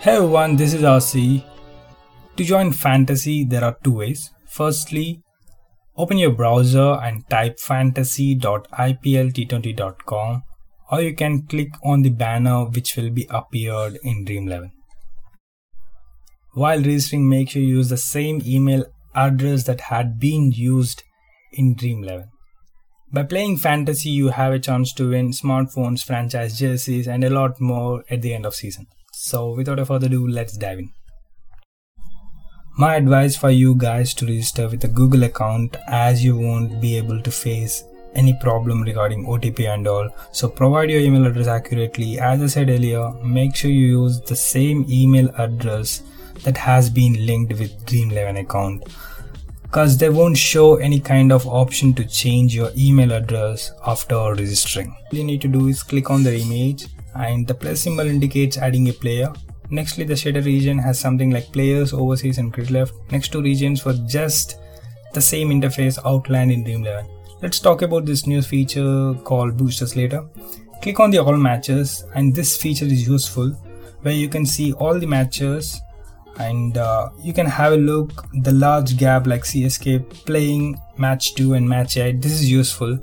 Hey everyone, this is RC. To join Fantasy, there are two ways. Firstly, open your browser and type fantasy.iplt20.com or you can click on the banner which will be appeared in Dream11. While registering, make sure you use the same email address that had been used in Dream11. By playing fantasy, you have a chance to win smartphones, franchise jerseys, and a lot more at the end of season. So, without further ado, let's dive in. My advice for you guys to register with a Google account as you won't be able to face any problem regarding OTP and all. So provide your email address accurately. As I said earlier, make sure you use the same email address that has been linked with Dream11 account because they won't show any kind of option to change your email address after registering. All you need to do is click on the image and the plus symbol indicates adding a player. Nextly, the shader region has something like players, overseas, and grid left. Next two regions for just the same interface outlined in Dream11. Let's talk about this new feature called Boosters later. Click on the all matches, and this feature is useful where you can see all the matches and uh, you can have a look the large gap like CSK playing match 2 and match 8 this is useful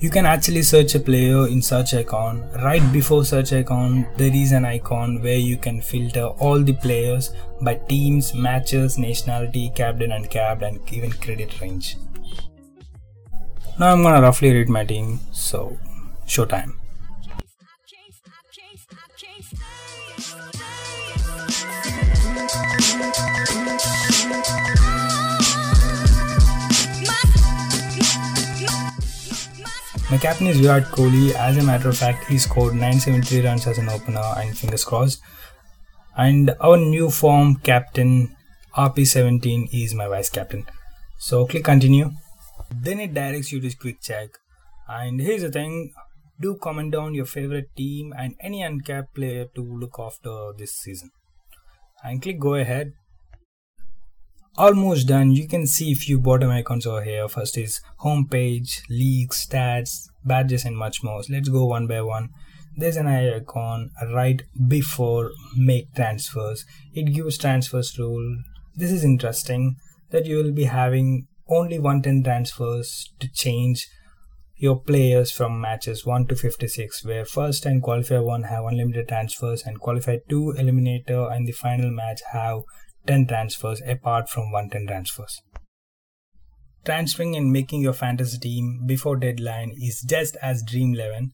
you can actually search a player in search icon. Right before search icon there is an icon where you can filter all the players by teams matches nationality captain and capped and even credit range. Now i'm gonna roughly rate my team so showtime My captain is Virat Kohli. As a matter of fact, he scored 973 runs as an opener and fingers crossed. And our new form captain RP17 is my vice captain. So click continue. Then it directs you to quick check. And here's the thing do comment down your favorite team and any uncapped player to look after this season. And click go ahead almost done you can see a few bottom icons over here first is home page leagues stats badges and much more. So let's go one by one. There's an icon right before make transfers. It gives transfers rule. This is interesting that you will be having only 110 transfers to change your players from matches 1 to 56 where first and qualifier 1 have unlimited transfers and qualifier 2 eliminator and the final match have 10 transfers apart from 110 transfers. Transferring and making your fantasy team before deadline is just as Dream 11.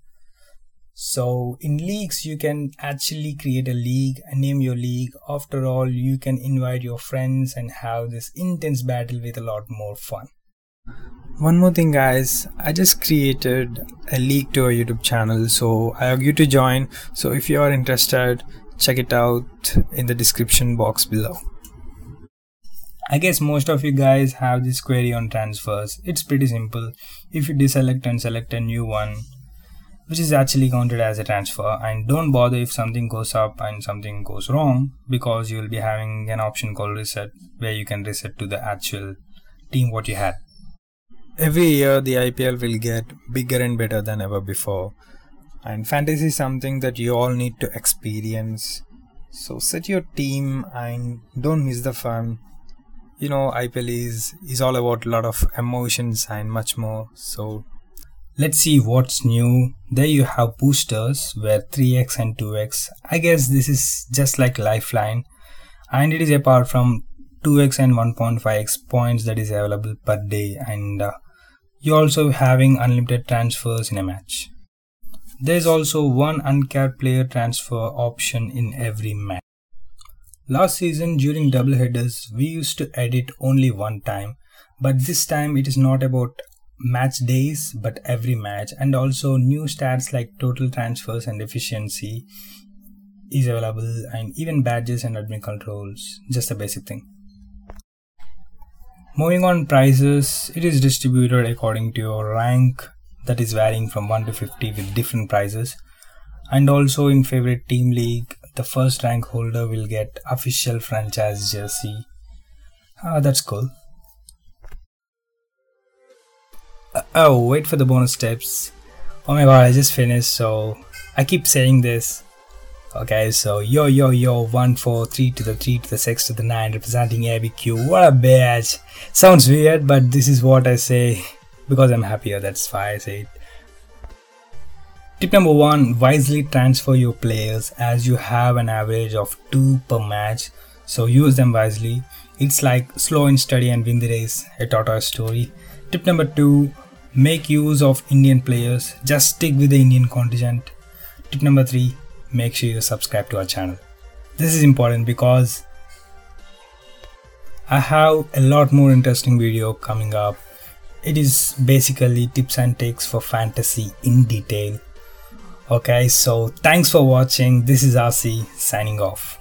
So in leagues you can actually create a league and name your league. After all, you can invite your friends and have this intense battle with a lot more fun. One more thing guys, I just created a league to our YouTube channel so I urge you to join. So if you are interested, check it out in the description box below. I guess most of you guys have this query on transfers. It's pretty simple. If you deselect and select a new one, which is actually counted as a transfer, and don't bother if something goes up and something goes wrong because you will be having an option called reset where you can reset to the actual team what you had. Every year, the IPL will get bigger and better than ever before, and fantasy is something that you all need to experience. So, set your team and don't miss the fun you know IPL is is all about a lot of emotions and much more. So let's see what's new. There you have boosters where 3x and 2x I guess this is just like lifeline. And it is apart from 2x and 1.5x points that is available per day. And uh, you're also having unlimited transfers in a match. There's also one uncapped player transfer option in every match Last season during double headers we used to edit only one time but this time it is not about match days but every match. And also new stats like total transfers and efficiency is available and even badges and admin controls just a basic thing. Moving on prices it is distributed according to your rank that is varying from 1 to 50 with different prices. And also in favorite team league the first rank holder will get official franchise jersey. Ah, that's cool. Uh, oh, wait for the bonus steps. Oh my god, I just finished, so I keep saying this. Okay, so yo yo yo, one four three to the three to the six to the nine, representing ABQ. What a badge! Sounds weird, but this is what I say because I'm happier. That's why I say it. Tip number one: wisely transfer your players as you have an average of two per match. So use them wisely. It's like slow and steady and win the race. A tortoise story. Tip number two: make use of Indian players. Just stick with the Indian contingent. Tip number three make sure you subscribe to our channel. This is important because I have a lot more interesting video coming up. It is basically tips and takes for fantasy in detail. Okay, so thanks for watching. This is RC signing off.